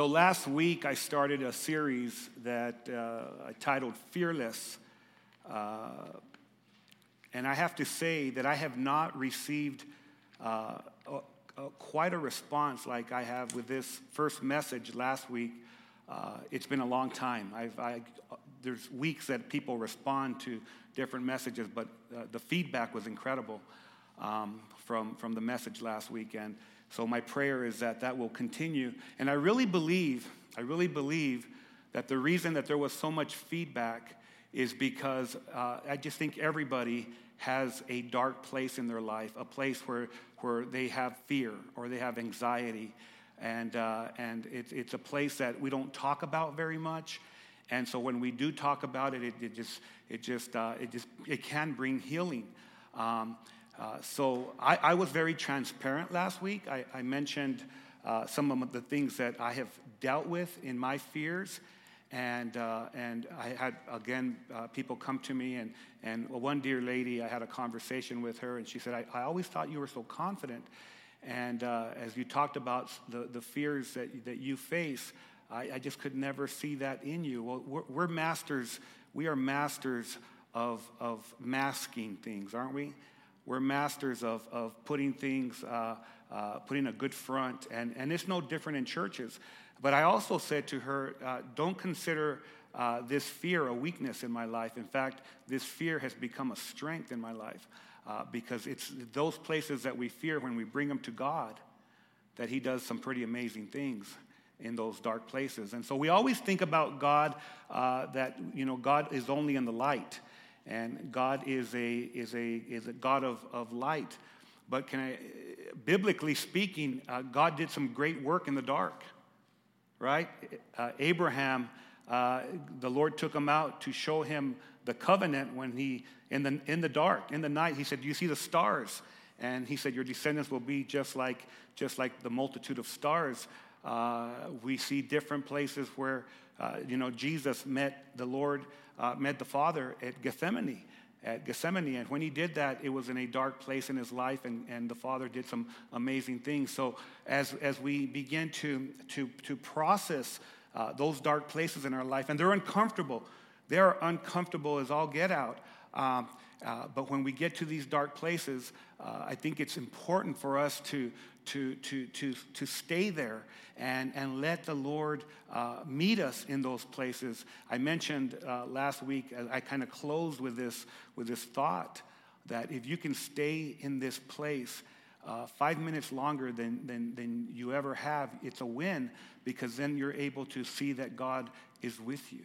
So last week I started a series that uh, I titled Fearless. Uh, and I have to say that I have not received uh, a, a, quite a response like I have with this first message last week. Uh, it's been a long time. I, there's weeks that people respond to different messages, but uh, the feedback was incredible um, from, from the message last weekend. So my prayer is that that will continue. And I really believe, I really believe that the reason that there was so much feedback is because uh, I just think everybody has a dark place in their life, a place where, where they have fear or they have anxiety. And, uh, and it, it's a place that we don't talk about very much. And so when we do talk about it, it, it just, it just, uh, it just, it can bring healing. Um, uh, so I, I, was very transparent last week. I, I mentioned uh, some of the things that I have dealt with in my fears. And, uh, and I had, again, uh, people come to me, and, and one dear lady, I had a conversation with her, and she said, I, I always thought you were so confident. And uh, as you talked about the, the fears that, that you face, I, I just could never see that in you. Well, we're, we're masters, we are masters of, of masking things, aren't we? We're masters of, of putting things, uh, uh, putting a good front, and, and it's no different in churches. But I also said to her, uh, don't consider uh, this fear a weakness in my life. In fact, this fear has become a strength in my life uh, because it's those places that we fear when we bring them to God that He does some pretty amazing things in those dark places. And so we always think about God uh, that, you know, God is only in the light and God is a, is a, is a God of, of light. But can I, biblically speaking, uh, God did some great work in the dark, right? Uh, Abraham, uh, the Lord took him out to show him the covenant when he, in the, in the dark, in the night, he said, Do you see the stars? And he said, Your descendants will be just like, just like the multitude of stars. Uh, we see different places where, uh, you know, Jesus met the Lord uh, met the Father at Gethsemane. At Gethsemane, and when he did that, it was in a dark place in his life, and, and the Father did some amazing things. So, as, as we begin to, to, to process uh, those dark places in our life, and they're uncomfortable, they're uncomfortable as all get out. Um, uh, but when we get to these dark places, uh, I think it's important for us to, to, to, to, to stay there and, and let the Lord uh, meet us in those places. I mentioned uh, last week, uh, I kind of closed with this, with this thought that if you can stay in this place five minutes longer than, than, than you ever have, it's a win because then you're able to see that God is with you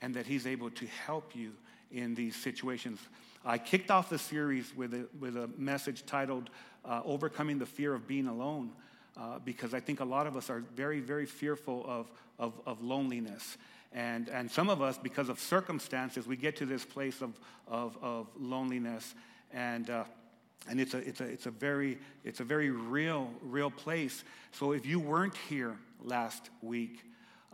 and that He's able to help you in these situations. I kicked off the series with a, with a message titled uh, Overcoming the Fear of Being Alone. Uh, because I think a lot of us are very, very fearful of, of, of, loneliness. And, and some of us, because of circumstances, we get to this place of, of, of loneliness. And, uh, and it's, a, it's, a, it's, a very, it's a very real, real place. So if you weren't here last week,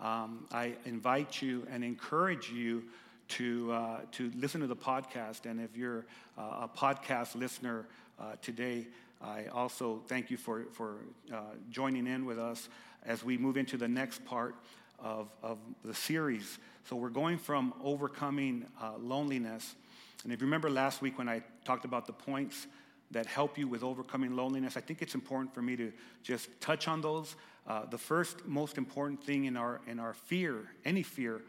um, I invite you and encourage you to, uh, to listen to the podcast. And if you're uh, a podcast listener uh, today, I also thank you for, for uh, joining in with us as we move into the next part of, of the series. So we're going from overcoming uh, loneliness. And if you remember last week when I talked about the points that help you with overcoming loneliness, I think it's important for me to just touch on those. Uh, the first most important thing in our, in our fear, any fear,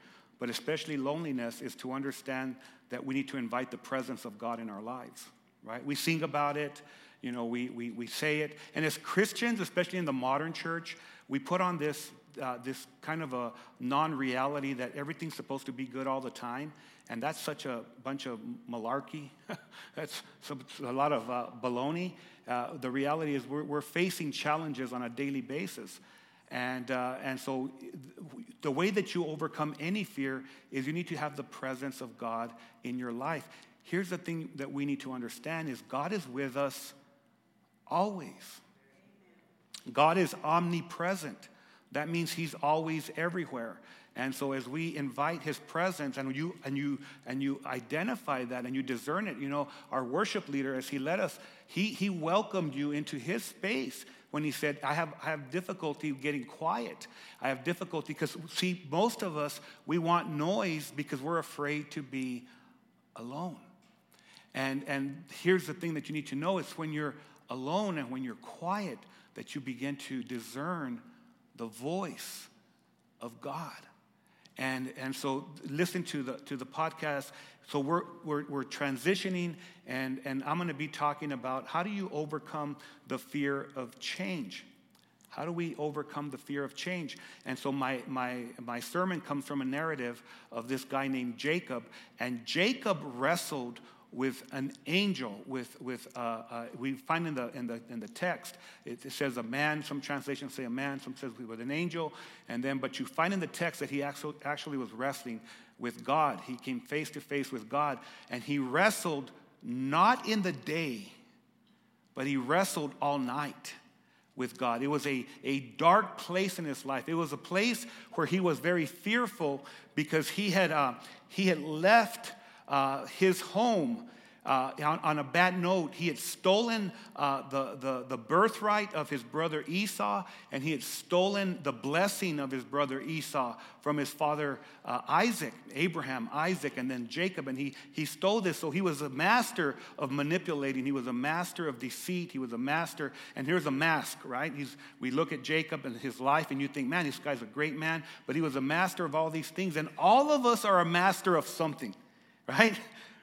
but especially loneliness, is to understand that we need to invite the presence of God in our lives, right? We sing about it, you know, we, we, we say it. And as Christians, especially in the modern church, we put on this, uh, this kind of a non reality that everything's supposed to be good all the time. And that's such a bunch of malarkey. that's a lot of uh, baloney. Uh, the reality is, we're, we're facing challenges on a daily basis. And, uh, and so, the way that you overcome any fear is you need to have the presence of God in your life. Here's the thing that we need to understand is God is with us always. God is omnipresent. That means he's always everywhere. And so as we invite his presence and you and you and you identify that and you discern it, you know, our worship leader, as he led us, he he welcomed you into his space when he said, I have, I have difficulty getting quiet. I have difficulty because, see, most of us, we want noise because we're afraid to be alone. And, and here's the thing that you need to know it's when you're alone and when you're quiet that you begin to discern the voice of God. And, and so listen to the, to the podcast. So we're, we're, we're transitioning, and, and I'm going to be talking about how do you overcome the fear of change? How do we overcome the fear of change? And so my, my, my sermon comes from a narrative of this guy named Jacob. And Jacob wrestled with an angel with, with uh, uh, we find in the, in the, in the text it, it, says a man some translations say a man some says with an angel and then but you find in the text that he actually, actually was wrestling with god he came face to face with god and he wrestled not in the day but he wrestled all night with God. It was a, a dark place in his life. It was a place where he was very fearful because he had, uh, he had left uh, his home uh, on, on, a bad note. He had stolen uh, the, the, the birthright of his brother Esau, and he had stolen the blessing of his brother Esau from his father uh, Isaac, Abraham, Isaac, and then Jacob. And he, he stole this. So he was a master of manipulating. He was a master of deceit. He was a master. And here's a mask, right? He's, we look at Jacob and his life, and you think, man, this guy's a great man. But he was a master of all these things. And all of us are a master of something right?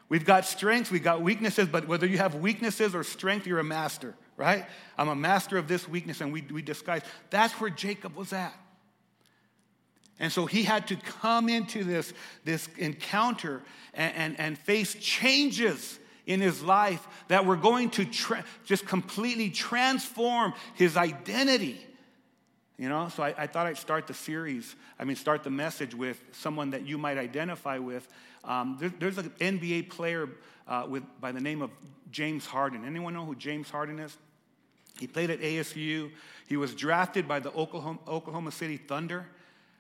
We've got strengths, we've got weaknesses, but whether you have weaknesses or strength, you're a master, right? I'm a master of this weakness, and we, we disguise. That's where Jacob was at. And so he had to come into this, this encounter and, and, and face changes in his life that were going to tra- just completely transform his identity. You know, so I, I, thought I'd start the series, I mean, start the message with someone that you might identify with. Um, there, there's an NBA player uh, with, by the name of James Harden. Anyone know who James Harden is? He played at ASU. He was drafted by the Oklahoma, Oklahoma City Thunder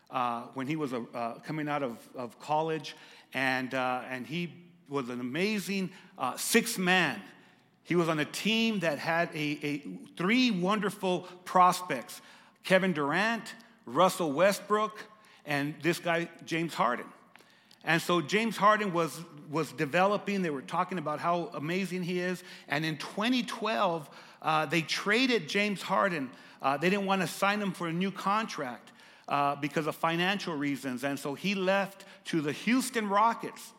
uh, when he was uh, coming out of, of college, and, uh, and he was an amazing uh, six man. He was on a team that had a, a three wonderful prospects. Kevin Durant, Russell Westbrook, and this guy, James Harden. And so James Harden was, was developing. They were talking about how amazing he is. And in 2012, uh, they traded James Harden. Uh, they didn't want to sign him for a new contract uh, because of financial reasons. And so he left to the Houston Rockets.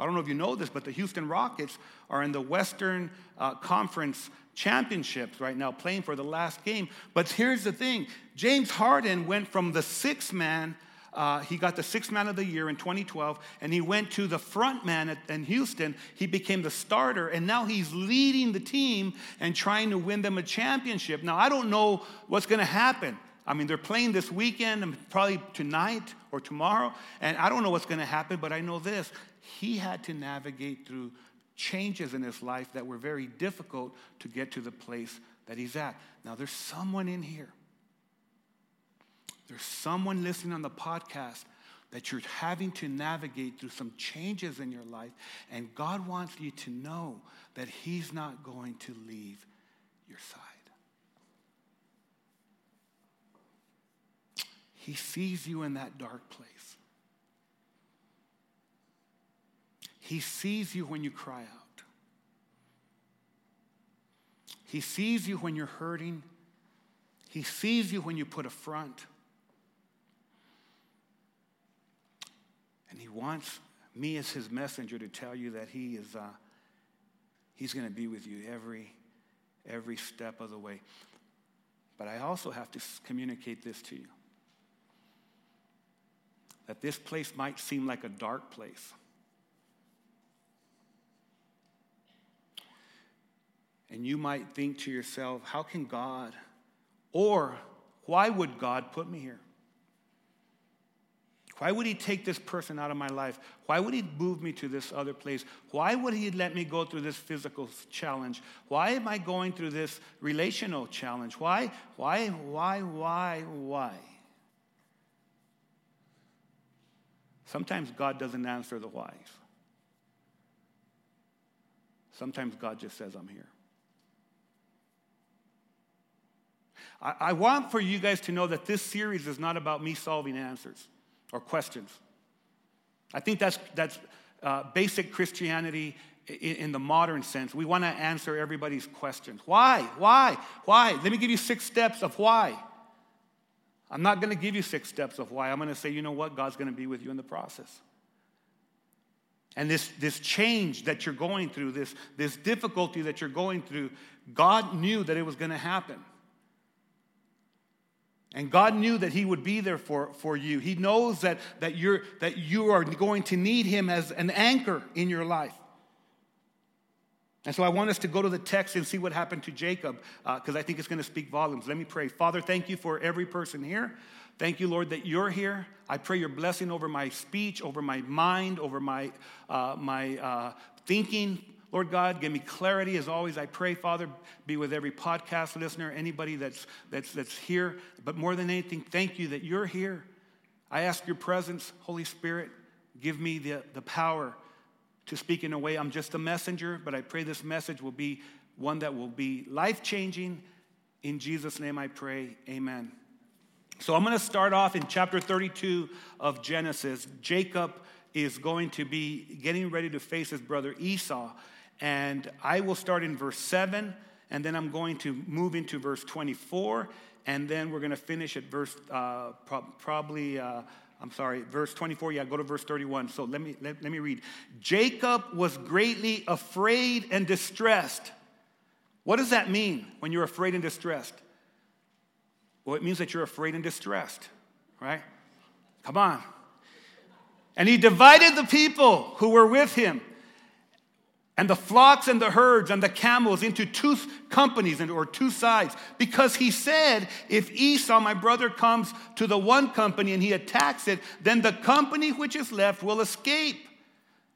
I don't know if you know this, but the Houston Rockets are in the Western uh, Conference championships right now, playing for the last game. But here's the thing James Harden went from the sixth man. Uh, he got the sixth man of the year in 2012, and he went to the front man at, in Houston. He became the starter, and now he's leading the team and trying to win them a championship. Now, I don't know what's going to happen. I mean, they're playing this weekend and probably tonight or tomorrow, and I don't know what's going to happen, but I know this. He had to navigate through changes in his life that were very difficult to get to the place that he's at. Now, there's someone in here. There's someone listening on the podcast that you're having to navigate through some changes in your life, and God wants you to know that He's not going to leave your side. He sees you in that dark place. He sees you when you cry out. He sees you when you're hurting. He sees you when you put a front. And he wants me as his messenger to tell you that he is uh, he's going to be with you every every step of the way. But I also have to communicate this to you. That this place might seem like a dark place. And you might think to yourself, how can God, or Why would God put me here? Why would he take this person out of my life? Why would he move me to this other place? Why would he let me go through this physical challenge? Why am I going through this relational challenge? Why, why, why, why, why? Sometimes God doesn't answer the whys. Sometimes God just says, I'm here. I, want for you guys to know that this series is not about me solving answers or questions. I think that's, that's uh, basic Christianity in, in the modern sense. We want to answer everybody's questions. Why? Why? Why? Let me give you six steps of why. I'm not going to give you six steps of why. I'm going to say, you know what? God's going to be with you in the process. And this, this change that you're going through, this, this difficulty that you're going through, God knew that it was going to happen. And God knew that He would be there for, for you. He knows that, that, you're, that you are going to need Him as an anchor in your life. And so I want us to go to the text and see what happened to Jacob, because uh, I think it's going to speak volumes. Let me pray. Father, thank you for every person here. Thank you, Lord, that you're here. I pray your blessing over my speech, over my mind, over my, uh, my uh, thinking. Lord God, give me clarity as always. I pray, Father, be with every podcast listener, anybody that's, that's, that's here. But more than anything, thank you that you're here. I ask your presence, Holy Spirit, give me the, the power to speak in a way. I'm just a messenger, but I pray this message will be one that will be life changing. In Jesus' name I pray, amen. So I'm going to start off in chapter 32 of Genesis. Jacob is going to be getting ready to face his brother Esau. And I will start in verse 7, and then I'm going to move into verse 24, and then we're going to finish at verse uh, pro- probably. Uh, I'm sorry, verse 24. Yeah, go to verse 31. So let me, let, let me read. Jacob was greatly afraid and distressed. What does that mean when you're afraid and distressed? Well, it means that you're afraid and distressed, right? Come on. And he divided the people who were with him and the flocks and the herds and the camels into two companies or two sides. Because he said if esau my brother comes to the one company and he attacks it then the company which is left will escape.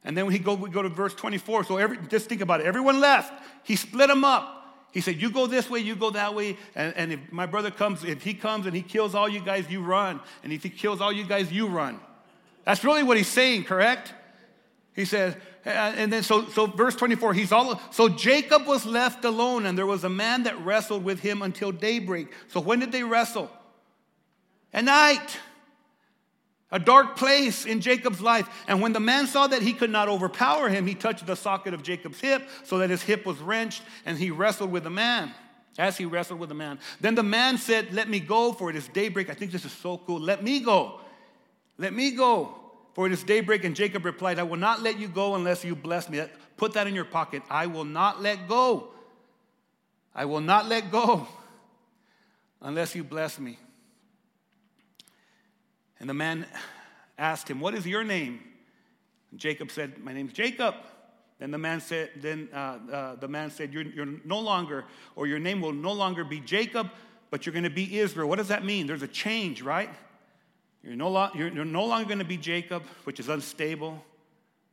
And then he go, we go to verse 24 so every, just think about it. Everyone left. He split them up. He said you go this way you go that way and, and if my brother comes if he comes and he kills all you guys you run. And if he kills all you guys you run. That's really what he's saying correct? He says and then so, so verse 24, he's all so Jacob was left alone, and there was a man that wrestled with him until daybreak. So when did they wrestle? At night. A dark place in Jacob's life. And when the man saw that he could not overpower him, he touched the socket of Jacob's hip so that his hip was wrenched, and he wrestled with the man. As he wrestled with the man. Then the man said, Let me go, for it is daybreak. I think this is so cool. Let me go. Let me go. For it is daybreak, and Jacob replied, I will not let you go unless you bless me. Put that in your pocket. I will not let go. I will not let go unless you bless me. And the man asked him, What is your name? And Jacob said, My name's Jacob. Then the man said, then uh, uh, the man said, you're, you're no longer, or your name will no longer be Jacob, but you're going to be Israel. What does that mean? There's a change, right? You're no, lo- you're, you're no longer going to be Jacob, which is unstable,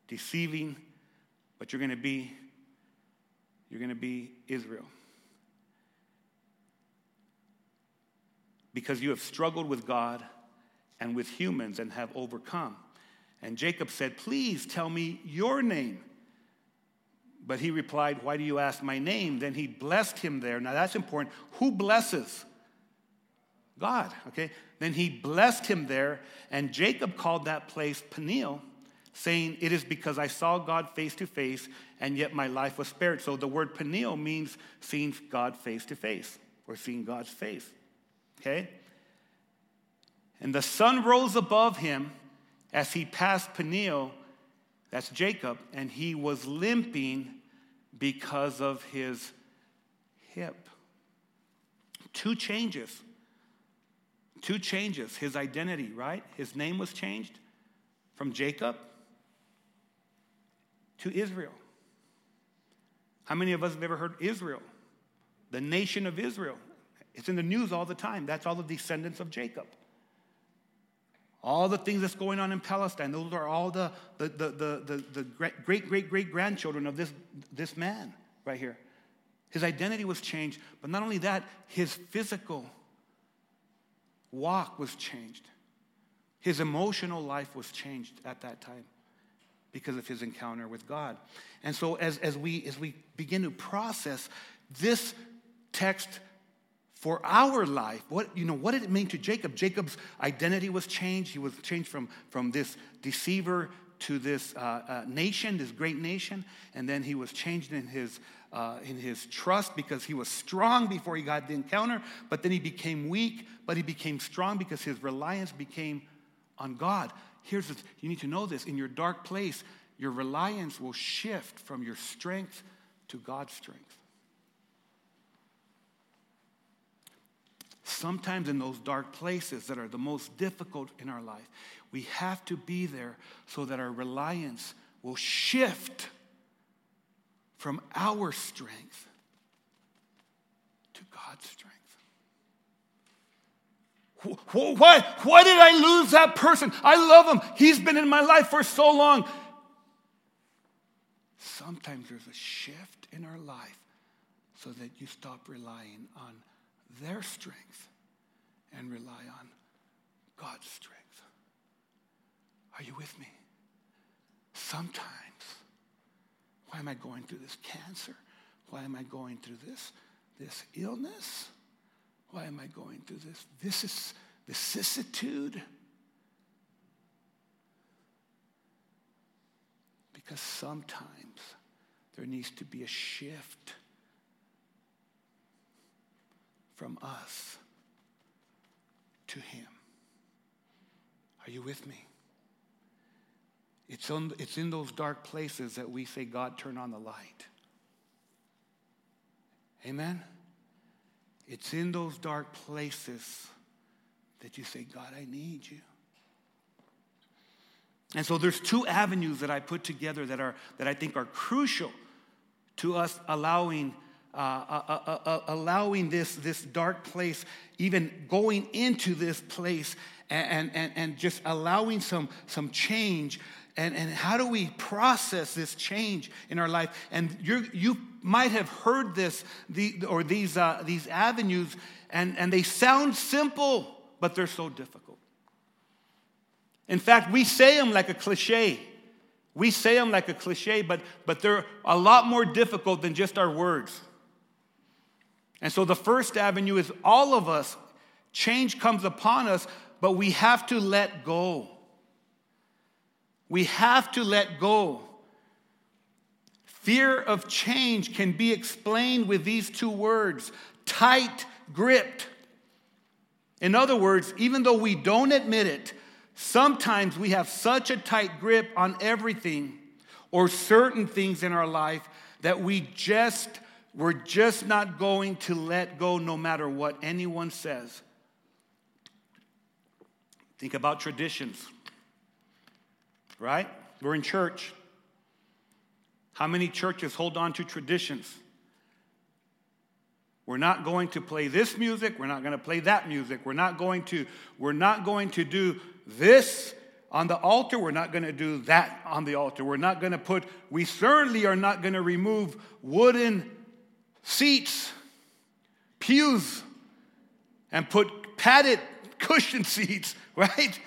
deceiving, but you're going to be you're going to be Israel. Because you have struggled with God and with humans and have overcome. And Jacob said, Please tell me your name. But he replied, Why do you ask my name? Then he blessed him there. Now that's important. Who blesses? God, okay? Then he blessed him there, and Jacob called that place Peniel, saying, It is because I saw God face to face, and yet my life was spared. So the word Peniel means seeing God face to face, or seeing God's face, okay? And the sun rose above him as he passed Peniel, that's Jacob, and he was limping because of his hip. Two changes. Two changes his identity, right? His name was changed from Jacob to Israel. How many of us have ever heard Israel? The nation of Israel. It's in the news all the time. That's all the descendants of Jacob. All the things that's going on in Palestine, those are all the, the, the, the, the, great, great, great grandchildren of this, this man right here. His identity was changed, but not only that, his physical walk was changed. His emotional life was changed at that time because of his encounter with God. And so as, as, we, as we begin to process this text for our life, what, you know, what did it mean to Jacob? Jacob's identity was changed. He was changed from, from this deceiver to this uh, uh, nation, this great nation. And then he was changed in his, uh, in his trust because he was strong before he got the encounter. But then he became weak, but he became strong because his reliance became on God. Here's the, you need to know this in your dark place, your reliance will shift from your strength to God's strength. Sometimes in those dark places that are the most difficult in our life, we have to be there so that our reliance will shift from our strength to God's strength. Why, why did I lose that person? I love him. He's been in my life for so long. Sometimes there's a shift in our life so that you stop relying on their strength and rely on God's strength. Are you with me? Sometimes, why am I going through this cancer? Why am I going through this, this illness? Why am I going through this? This is vicissitude. Because sometimes there needs to be a shift from us to Him. Are you with me? It's, on, it's in those dark places that we say, God, turn on the light. Amen? It's in those dark places that you say, God, I need you. And so there's two avenues that I put together that, are, that I think are crucial to us allowing, uh, uh, uh, uh allowing this, this dark place, even going into this place and, and, and just allowing some, some change and, and how do we process this change in our life? And you you might have heard this the, or these, uh, these avenues, and, and they sound simple, but they're so difficult. In fact, we say them like a cliche. We say them like a cliche, but, but they're a lot more difficult than just our words. And so the first avenue is all of us, change comes upon us, but we have to let go. We have to let go. Fear of change can be explained with these two words tight gripped. In other words, even though we don't admit it, sometimes we have such a tight grip on everything or certain things in our life that we just we're just not going to let go no matter what anyone says. Think about traditions right? We're in church. How many churches hold on to traditions? We're not going to play this music, we're not going to play that music. We're not going to we're not going to do this on the altar, we're not going to do that on the altar. We're not going to put we certainly are not going to remove wooden seats, pews and put padded cushion seats, right?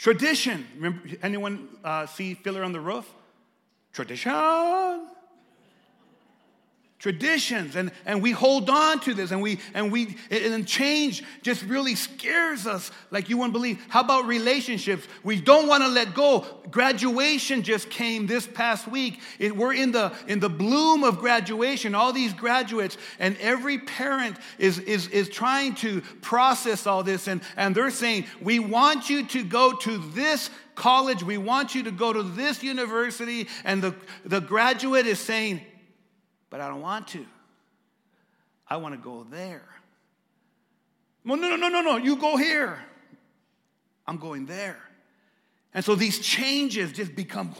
Tradition. Remember, anyone uh, see Fiddler on the Roof? Tradition traditions and, and we hold on to this and we and we and change just really scares us like you wouldn't believe. How about relationships? We don't want to let go. Graduation just came this past week. It, we're in the in the bloom of graduation all these graduates and every parent is is is trying to process all this and and they're saying we want you to go to this college. We want you to go to this university and the the graduate is saying but I don't want to. I want to go there. Well, no, no, no, no, no. You go here. I'm going there. And so these changes just become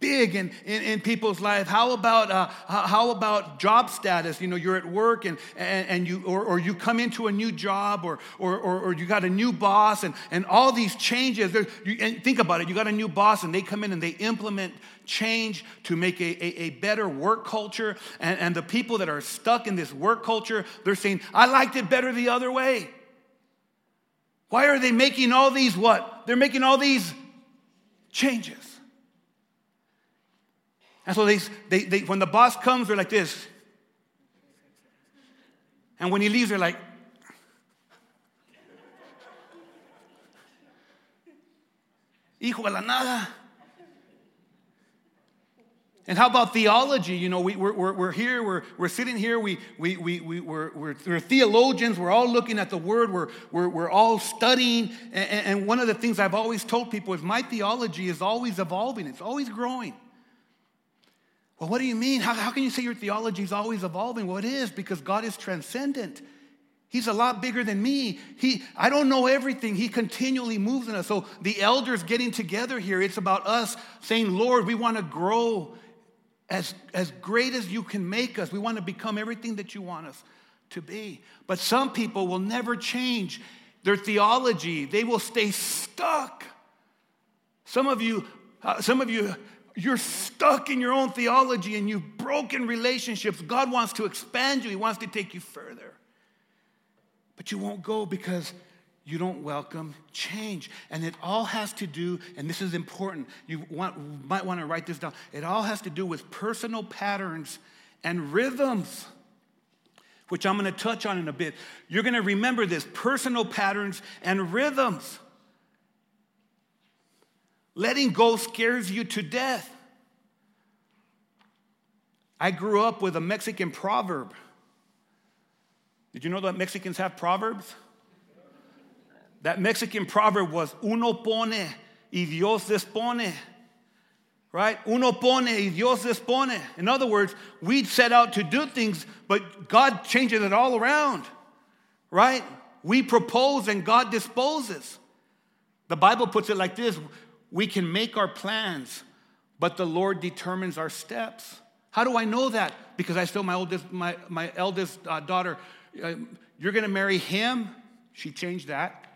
big in, in, in people's life. How about, uh, how about job status? You know, you're at work and, and, and you, or, or you come into a new job or, or, or, or you got a new boss and, and all these changes. You, think about it. You got a new boss and they come in and they implement change to make a, a, a better work culture. And, and the people that are stuck in this work culture, they're saying, I liked it better the other way. Why are they making all these what? They're making all these changes. And so they, they, they, when the boss comes, they're like this. And when he leaves, they're like, hijo de la nada. And how about theology? You know, we, are we're, we're here, we're, we're sitting here, we, we, we, we, we're, we're, we're theologians, we're all looking at the word, we're, we're, we're all studying. And, and one of the things I've always told people is my theology is always evolving, it's always growing. Well, what do you mean? How, how can you say your theology is always evolving? Well, it is because God is transcendent. He's a lot bigger than me. He, I don't know everything. He continually moves in us. So the elders getting together here, it's about us saying, Lord, we want to grow as, as great as you can make us. We want to become everything that you want us to be. But some people will never change their theology, they will stay stuck. Some of you, uh, some of you, you're stuck in your own theology and you've broken relationships. God wants to expand you, He wants to take you further. But you won't go because you don't welcome change. And it all has to do, and this is important, you want, might want to write this down. It all has to do with personal patterns and rhythms, which I'm going to touch on in a bit. You're going to remember this personal patterns and rhythms. Letting go scares you to death. I grew up with a Mexican proverb. Did you know that Mexicans have proverbs? That Mexican proverb was uno pone y Dios dispone. Right? Uno pone y Dios dispone. In other words, we set out to do things, but God changes it all around. Right? We propose and God disposes. The Bible puts it like this we can make our plans, but the Lord determines our steps. How do I know that? Because I told my oldest, my, my eldest uh, daughter, uh, You're going to marry him. She changed that.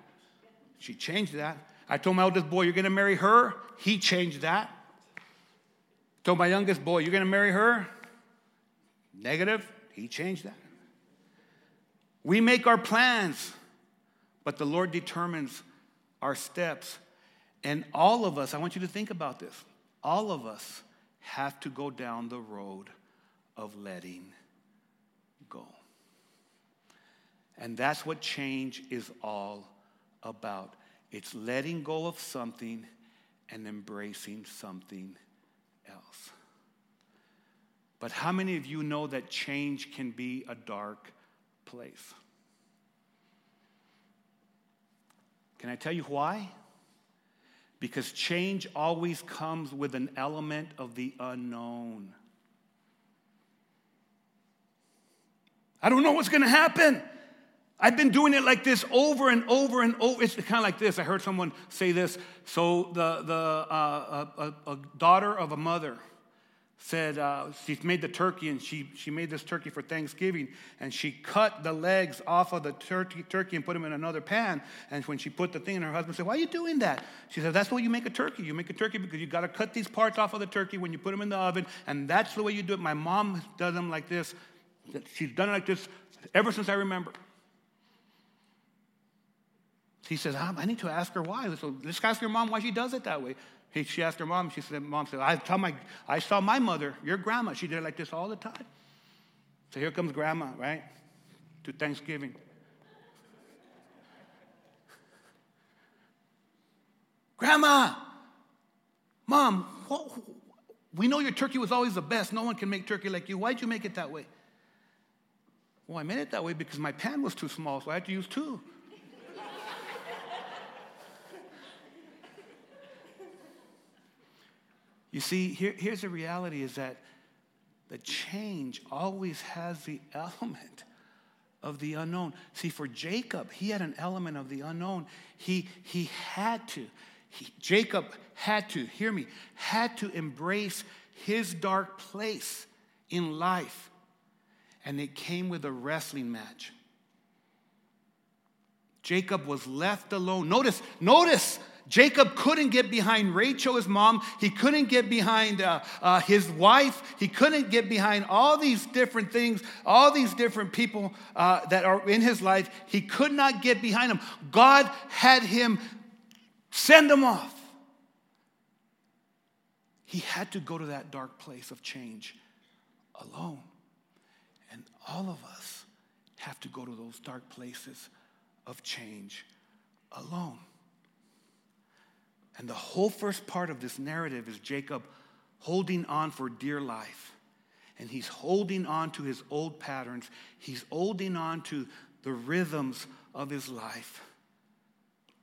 She changed that. I told my oldest boy, You're going to marry her. He changed that. Told my youngest boy, You're going to marry her. Negative. He changed that. We make our plans, but the Lord determines our steps. And all of us, I want you to think about this, all of us have to go down the road of letting go. And that's what change is all about. It's letting go of something and embracing something else. But how many of you know that change can be a dark place? Can I tell you why? Because change always comes with an element of the unknown. I don't know what's going to happen. I've been doing it like this over and over and over. It's kind of like this. I heard someone say this. So, the, the, uh, a, a, daughter of a mother said uh, she made the turkey and she, she made this turkey for Thanksgiving and she cut the legs off of the turkey, turkey and put them in another pan. And when she put the thing in, her husband said, Why are you doing that? She said, That's the way you make a turkey. You make a turkey because you got to cut these parts off of the turkey when you put them in the oven. And that's the way you do it. My mom does them like this. She's done it like this ever since I remember. He says, ah, I need to ask her why. So let's ask your mom why she does it that way. He, she asked her mom. She said, Mom said, I, tell my, I saw my mother, your grandma. She did it like this all the time. So here comes grandma, right? To Thanksgiving. Grandma, mom, what, we know your turkey was always the best. No one can make turkey like you. Why'd you make it that way? Well, I made it that way because my pan was too small, so I had to use two. You see, here, here's the reality is that the change always has the element of the unknown. See, for Jacob, he had an element of the unknown. He, he had to. he, Jacob had to, hear me, had to embrace his dark place in life. And it came with a wrestling match. Jacob was left alone. Notice, notice, Jacob couldn't get behind Rachel, his mom. He couldn't get behind uh, uh, his wife. He couldn't get behind all these different things, all these different people uh, that are in his life. He could not get behind them. God had him send them off. He had to go to that dark place of change alone. And all of us have to go to those dark places of change alone. And the whole first part of this narrative is Jacob holding on for dear life. And he's holding on to his old patterns, he's holding on to the rhythms of his life.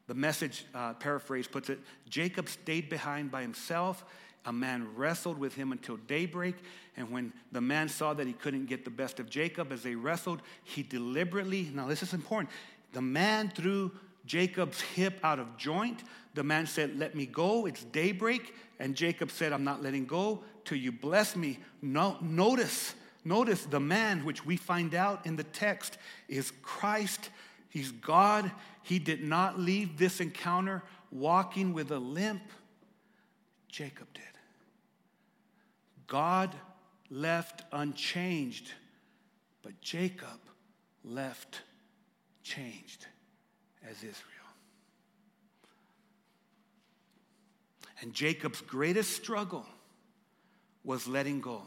The message uh, paraphrase puts it Jacob stayed behind by himself. A man wrestled with him until daybreak. And when the man saw that he couldn't get the best of Jacob as they wrestled, he deliberately, now this is important, the man threw Jacob's hip out of joint. The man said, Let me go, it's daybreak. And Jacob said, I'm not letting go till you bless me. No, notice, notice the man, which we find out in the text, is Christ. He's God. He did not leave this encounter walking with a limp. Jacob did. God left unchanged, but Jacob left changed as Israel. And Jacob's greatest struggle was letting go.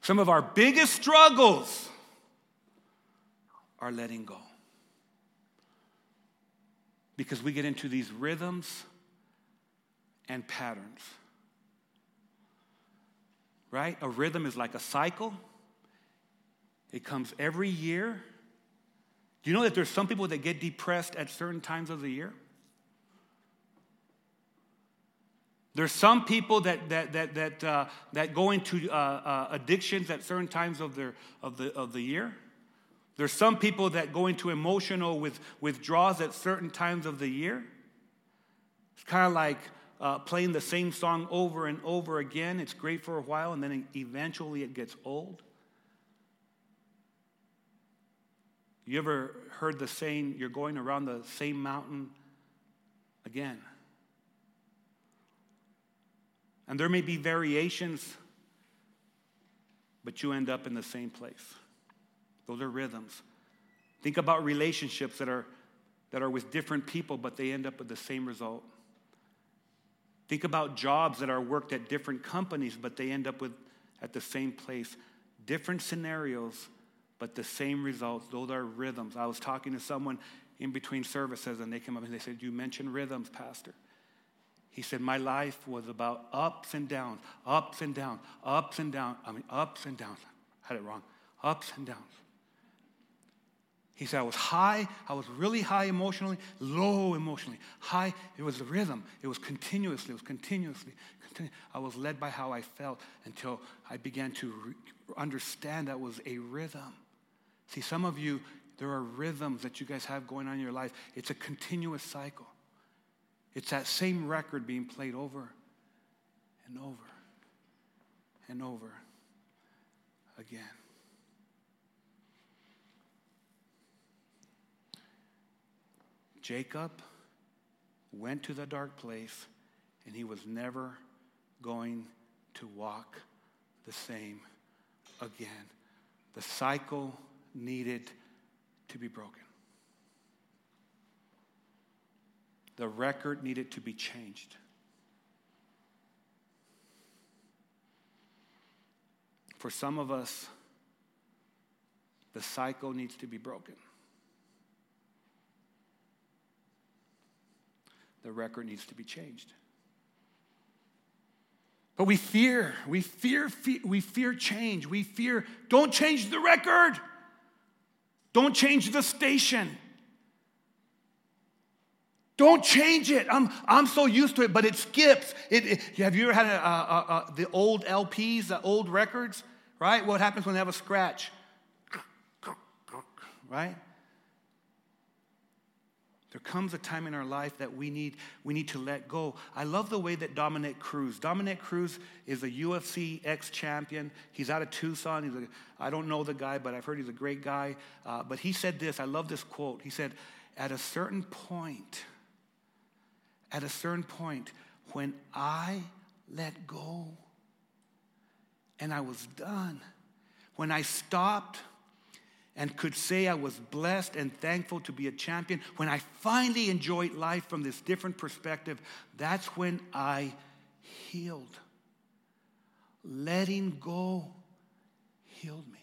Some of our biggest struggles are letting go. Because we get into these rhythms and patterns. Right? A rhythm is like a cycle. It comes every year. Do you know that there's some people that get depressed at certain times of the year? There's some people that, that, that, that, uh, that go into uh, uh, addictions at certain times of, their, of, the, of the year. There's some people that go into emotional with, withdrawals at certain times of the year. It's kind of like uh, playing the same song over and over again. It's great for a while, and then eventually it gets old. You ever heard the saying, you're going around the same mountain again? And there may be variations, but you end up in the same place. Those are rhythms. Think about relationships that are, that are with different people, but they end up with the same result. Think about jobs that are worked at different companies, but they end up with at the same place. Different scenarios, but the same results. Those are rhythms. I was talking to someone in between services, and they came up and they said, You mentioned rhythms, Pastor. He said, My life was about ups and downs, ups and downs, ups and downs. I mean, ups and downs. I had it wrong. Ups and downs. He said, I was high, I was really high emotionally, low emotionally. High, it was a rhythm. It was continuously, it was continuously. Continu- I was led by how I felt until I began to re- understand that was a rhythm. See, some of you, there are rhythms that you guys have going on in your life. It's a continuous cycle. It's that same record being played over and over and over again. Jacob went to the dark place and he was never going to walk the same again. The cycle needed to be broken. The record needed to be changed. For some of us, the cycle needs to be broken. The record needs to be changed. But we fear, we fear, we fear change. We fear, don't change the record. Don't change the station. Don't change it. I'm, I'm so used to it, but it skips. It, it have you ever had a, a, a, the old LPs, the old records, right? What happens when they have a scratch? Right? There comes a time in our life that we need, we need to let go. I love the way that Dominick Cruz, Dominick Cruz is a UFC ex champion. He's out of Tucson. He's a, I don't know the guy, but I've heard he's a great guy. Uh, but he said this I love this quote. He said, At a certain point, at a certain point, when I let go and I was done, when I stopped and could say I was blessed and thankful to be a champion, when I finally enjoyed life from this different perspective, that's when I healed. Letting go healed me.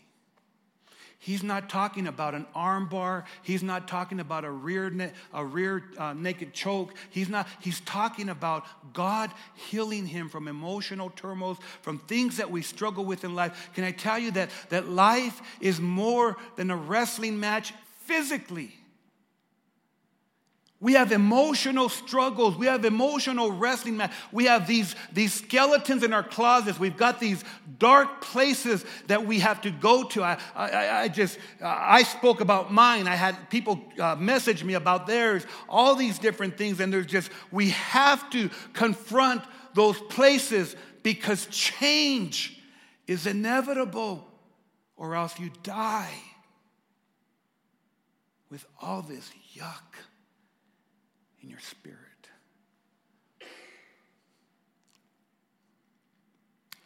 He's not talking about an armbar. He's not talking about a rear, a rear uh, naked choke. He's not. He's talking about God healing him from emotional turmoils, from things that we struggle with in life. Can I tell you that that life is more than a wrestling match physically? We have emotional struggles. We have emotional wrestling. Man. We have these, these skeletons in our closets. We've got these dark places that we have to go to. I, I, I just, I spoke about mine. I had people uh, message me about theirs, all these different things. And there's just, we have to confront those places because change is inevitable or else you die with all this yuck in your spirit.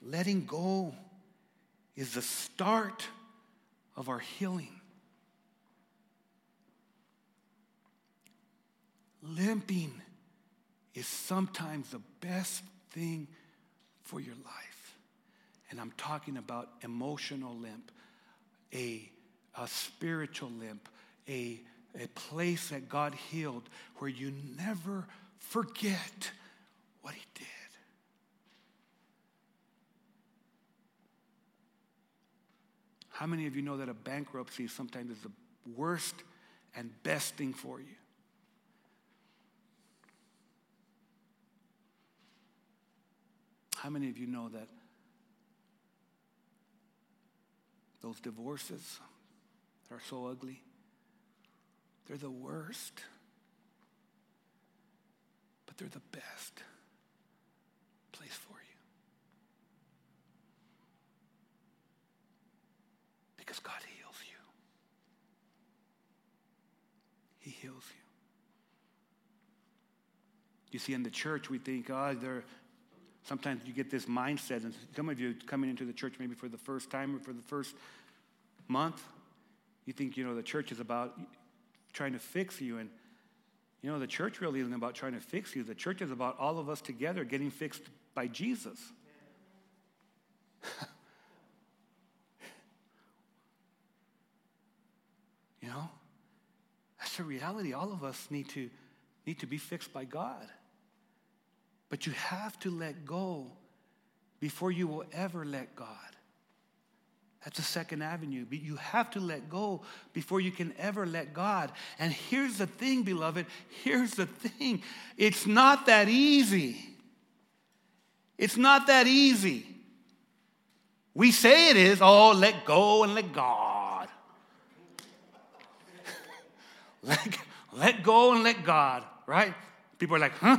Letting go is the start of our healing. Limping is sometimes the best thing for your life. And I'm talking about emotional limp, a, a spiritual limp, a a place that God healed where you never forget what He did. How many of you know that a bankruptcy sometimes is the worst and best thing for you? How many of you know that those divorces are so ugly? They're the worst, but they're the best place for you. Because God heals you. He heals you. You see, in the church, we think, ah, oh, there. Sometimes you get this mindset, and some of you coming into the church maybe for the first time or for the first month, you think, you know, the church is about trying to fix you. And, you know, the church really isn't about trying to fix you. The church is about all of us together getting fixed by Jesus. you know? That's the reality. All of us need to, need to be fixed by God. But you have to let go before you will ever let God. That's the second avenue. But you have to let go before you can ever let God. And here's the thing, beloved. Here's the thing. It's not that easy. It's not that easy. We say it is, oh, let go and let God. let, let go and let God, right? People are like, huh?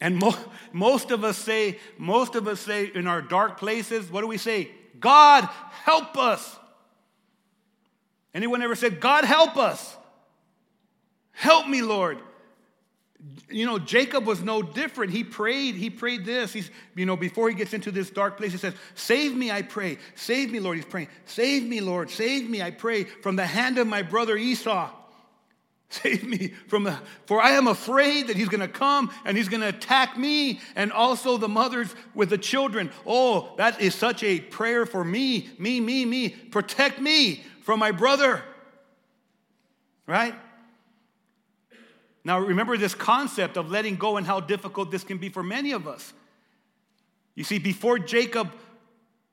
And mo- most of us say, most of us say in our dark places, what do we say? God, help us. Anyone ever said, God, help us? Help me, Lord. You know, Jacob was no different. He prayed, he prayed this. He's, you know, before he gets into this dark place, he says, Save me, I pray. Save me, Lord. He's praying, Save me, Lord. Save me, I pray, from the hand of my brother Esau. Save me from the, for I am afraid that he's to come and he's to attack me and also the mothers with the children. Oh, that is such a prayer for me, me, me, me. Protect me from my brother. Right? Now, remember this concept of letting go and how difficult this can be for many of us. You see, before Jacob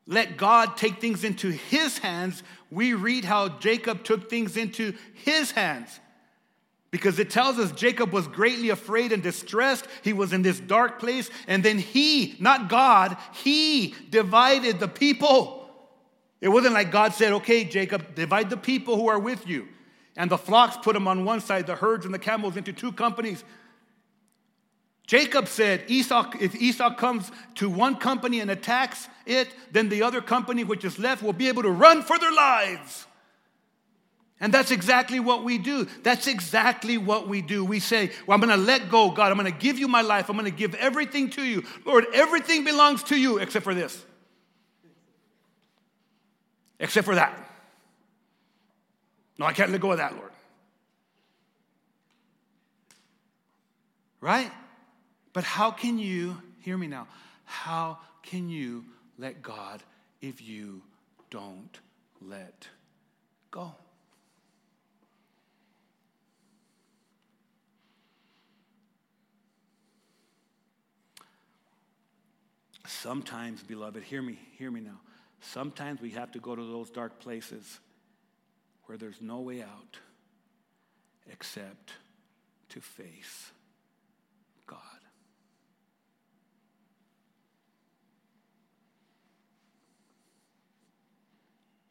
let God take things into his hands, we read how Jacob took things into his hands. Because it tells us Jacob was greatly afraid and distressed. He was in this dark place. And then he, not God, he divided the people. It wasn't like God said, okay, Jacob, divide the people who are with you. And the flocks put them on one side, the herds and the camels into two companies. Jacob said, Esau, if Esau comes to one company and attacks it, then the other company which is left will be able to run for their lives. And that's exactly what we do. That's exactly what we do. We say, Well, I'm going to let go, God. I'm going to give you my life. I'm going to give everything to you. Lord, everything belongs to you except for this, except for that. No, I can't let go of that, Lord. Right? But how can you, hear me now, how can you let God if you don't let go? Sometimes, beloved, hear me, hear me now. Sometimes we have to go to those dark places where there's no way out except to face God.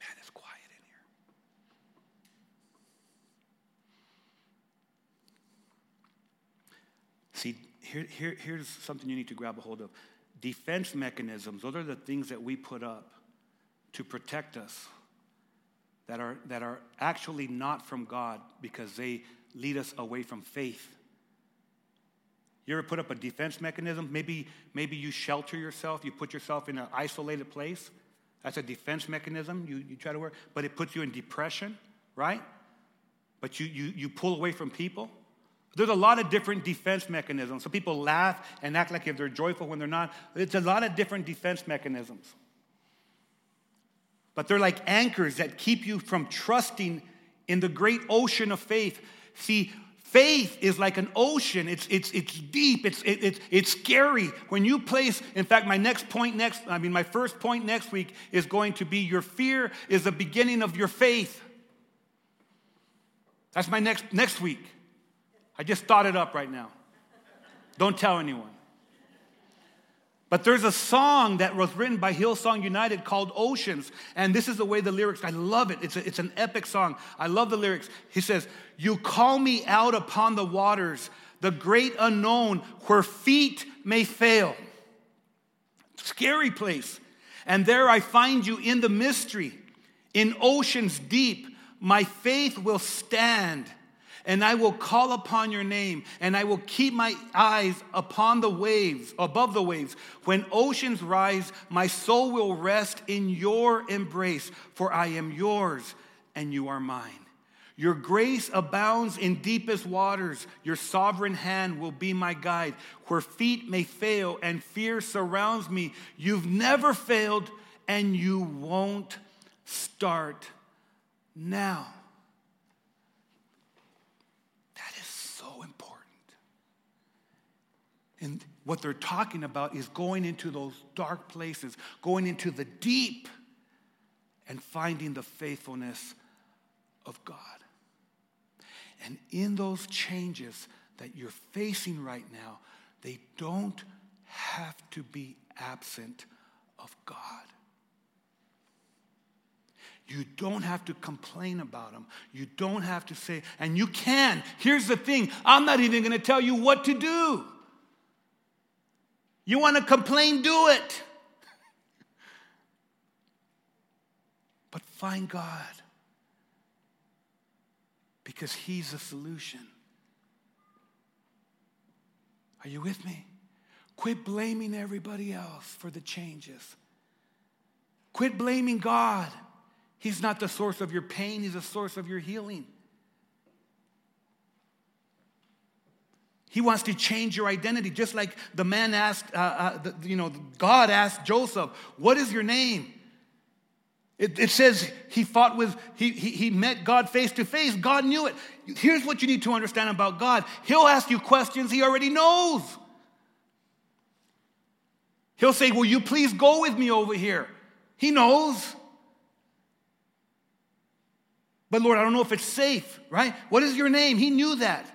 Man, it's quiet in here. See, here, here, here's something you need to grab a hold of defense mechanisms, those are the things that we put up to protect us that are, that are actually not from God because they lead us away from faith. You ever put up a defense mechanism? Maybe, maybe you shelter yourself, you put yourself in an isolated place. That's a defense mechanism you, you try to work, but it puts you in depression, right? But you, you, you pull away from people. There's a lot of different defense mechanisms. So people laugh and act like if they're joyful when they're not. It's a lot of different defense mechanisms. But they're like anchors that keep you from trusting in the great ocean of faith. See, faith is like an ocean. It's, it's, it's deep. It's, it, it's, it's scary. When you place, in fact, my next point next, I mean, my first point next week is going to be your fear is the beginning of your faith. That's my next, next week. I just thought it up right now. Don't tell anyone. But there's a song that was written by Hillsong United called Oceans. And this is the way the lyrics, I love it. It's, a, it's an epic song. I love the lyrics. He says, You call me out upon the waters, the great unknown, where feet may fail. Scary place. And there I find you in the mystery, in oceans deep. My faith will stand and I will call upon your name, and I will keep my eyes upon the waves, above the waves. When oceans rise, my soul will rest in your embrace, for I am yours and you are mine. Your grace abounds in deepest waters. Your sovereign hand will be my guide. Where feet may fail and fear surrounds me, you've never failed and you won't start now. And what they're talking about is going into those dark places, going into the deep, and finding the faithfulness of God. And in those changes that you're facing right now, they don't have to be absent of God. You don't have to complain about them. You don't have to say, and you can. Here's the thing I'm not even going to tell you what to do. You want to complain? Do it. But find God because He's the solution. Are you with me? Quit blaming everybody else for the changes. Quit blaming God. He's not the source of your pain, He's the source of your healing. He wants to change your identity, just like the man asked, uh, uh, the, you know, God asked Joseph, What is your name? It, it says he fought with, he, he, he met God face to face. God knew it. Here's what you need to understand about God He'll ask you questions he already knows. He'll say, Will you please go with me over here? He knows. But Lord, I don't know if it's safe, right? What is your name? He knew that.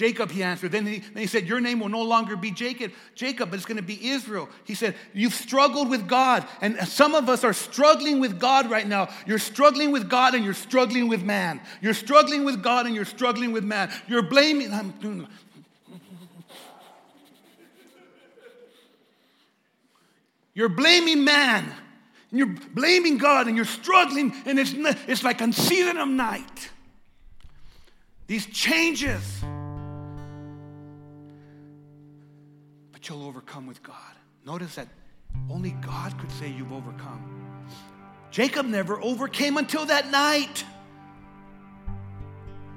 Jacob, he answered. Then he, then he said, Your name will no longer be Jacob, Jacob, but it's going to be Israel. He said, You've struggled with God. And some of us are struggling with God right now. You're struggling with God and you're struggling with man. You're struggling with God and you're struggling with man. You're blaming. I'm You're blaming man. And you're blaming God and you're struggling, and it's, it's like unseason of night. These changes. You'll overcome with God. Notice that only God could say you've overcome. Jacob never overcame until that night.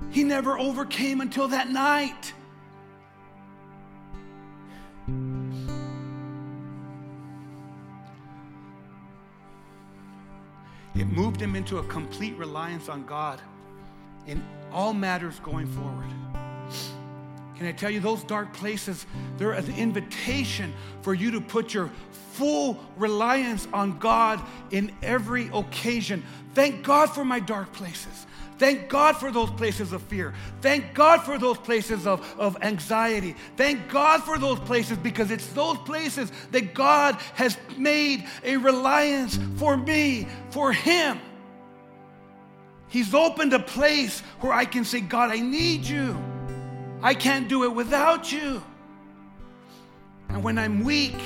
He never overcame until that night. It moved him into a complete reliance on God in all matters going forward. Can I tell you, those dark places, they're an invitation for you to put your full reliance on God in every occasion. Thank God for my dark places. Thank God for those places of fear. Thank God for those places of, of anxiety. Thank God for those places because it's those places that God has made a reliance for me, for Him. He's opened a place where I can say, God, I need you. I can't do it without you. And when I'm weak,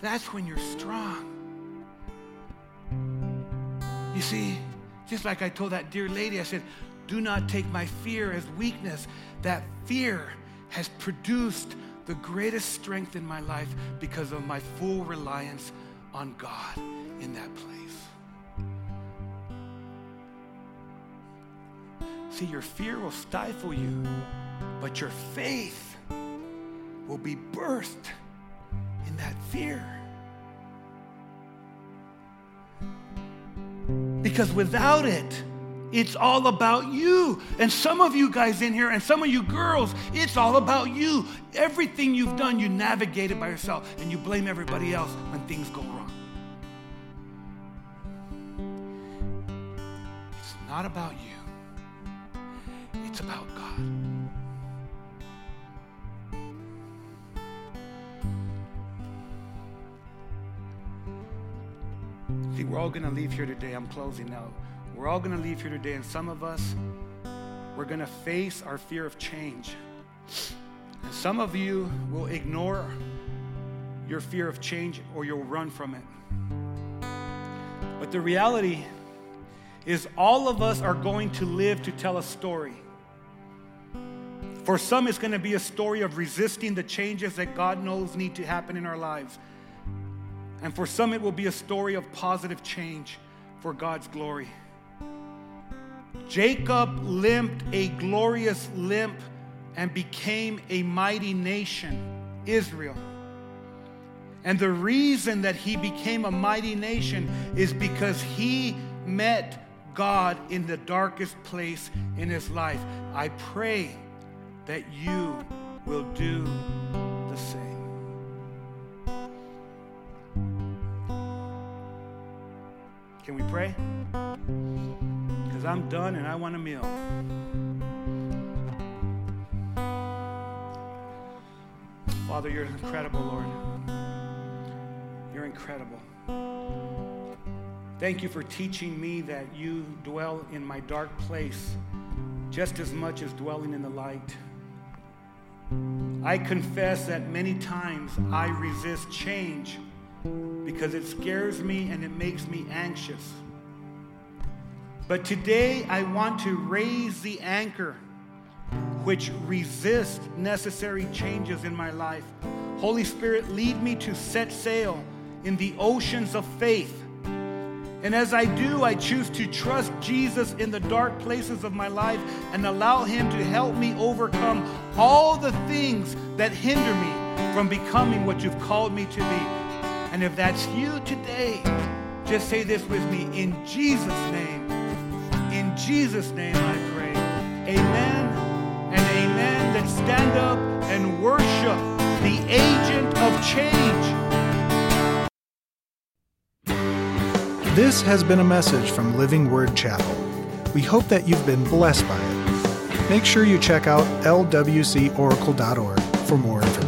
that's when you're strong. You see, just like I told that dear lady, I said, do not take my fear as weakness. That fear has produced the greatest strength in my life because of my full reliance on God in that place. See, your fear will stifle you, but your faith will be birthed in that fear. Because without it, it's all about you. And some of you guys in here, and some of you girls, it's all about you. Everything you've done, you navigate it by yourself, and you blame everybody else when things go wrong. It's not about you, we're all going to leave here today. I'm closing now. We're all going to leave here today, and some of us, we're going to face our fear of change. And some of you will ignore your fear of change or you'll run from it. But the reality is, all of us are going to live to tell a story. For some, it's going to be a story of resisting the changes that God knows need to happen in our lives. And for some, it will be a story of positive change for God's glory. Jacob limped a glorious limp and became a mighty nation, Israel. And the reason that he became a mighty nation is because he met God in the darkest place in his life. I pray that you will do the same. Can we pray? Because I'm done and I want a meal. Father, you're incredible, Lord. You're incredible. Thank you for teaching me that you dwell in my dark place just as much as dwelling in the light. I confess that many times I resist change because it scares me and it makes me anxious. But today I want to raise the anchor which resists necessary changes in my life. Holy Spirit, lead me to set sail in the oceans of faith. And as I do, I choose to trust Jesus in the dark places of my life and allow Him to help me overcome all the things that hinder me from becoming what you've called me to be. And if that's you today, just say this with me in Jesus' name. In Jesus' name I pray. Amen and amen. Then stand up and worship the agent of change. This has been a message from Living Word Chapel. We hope that you've been blessed by it. make sure you check out lwcoracle.org for more information.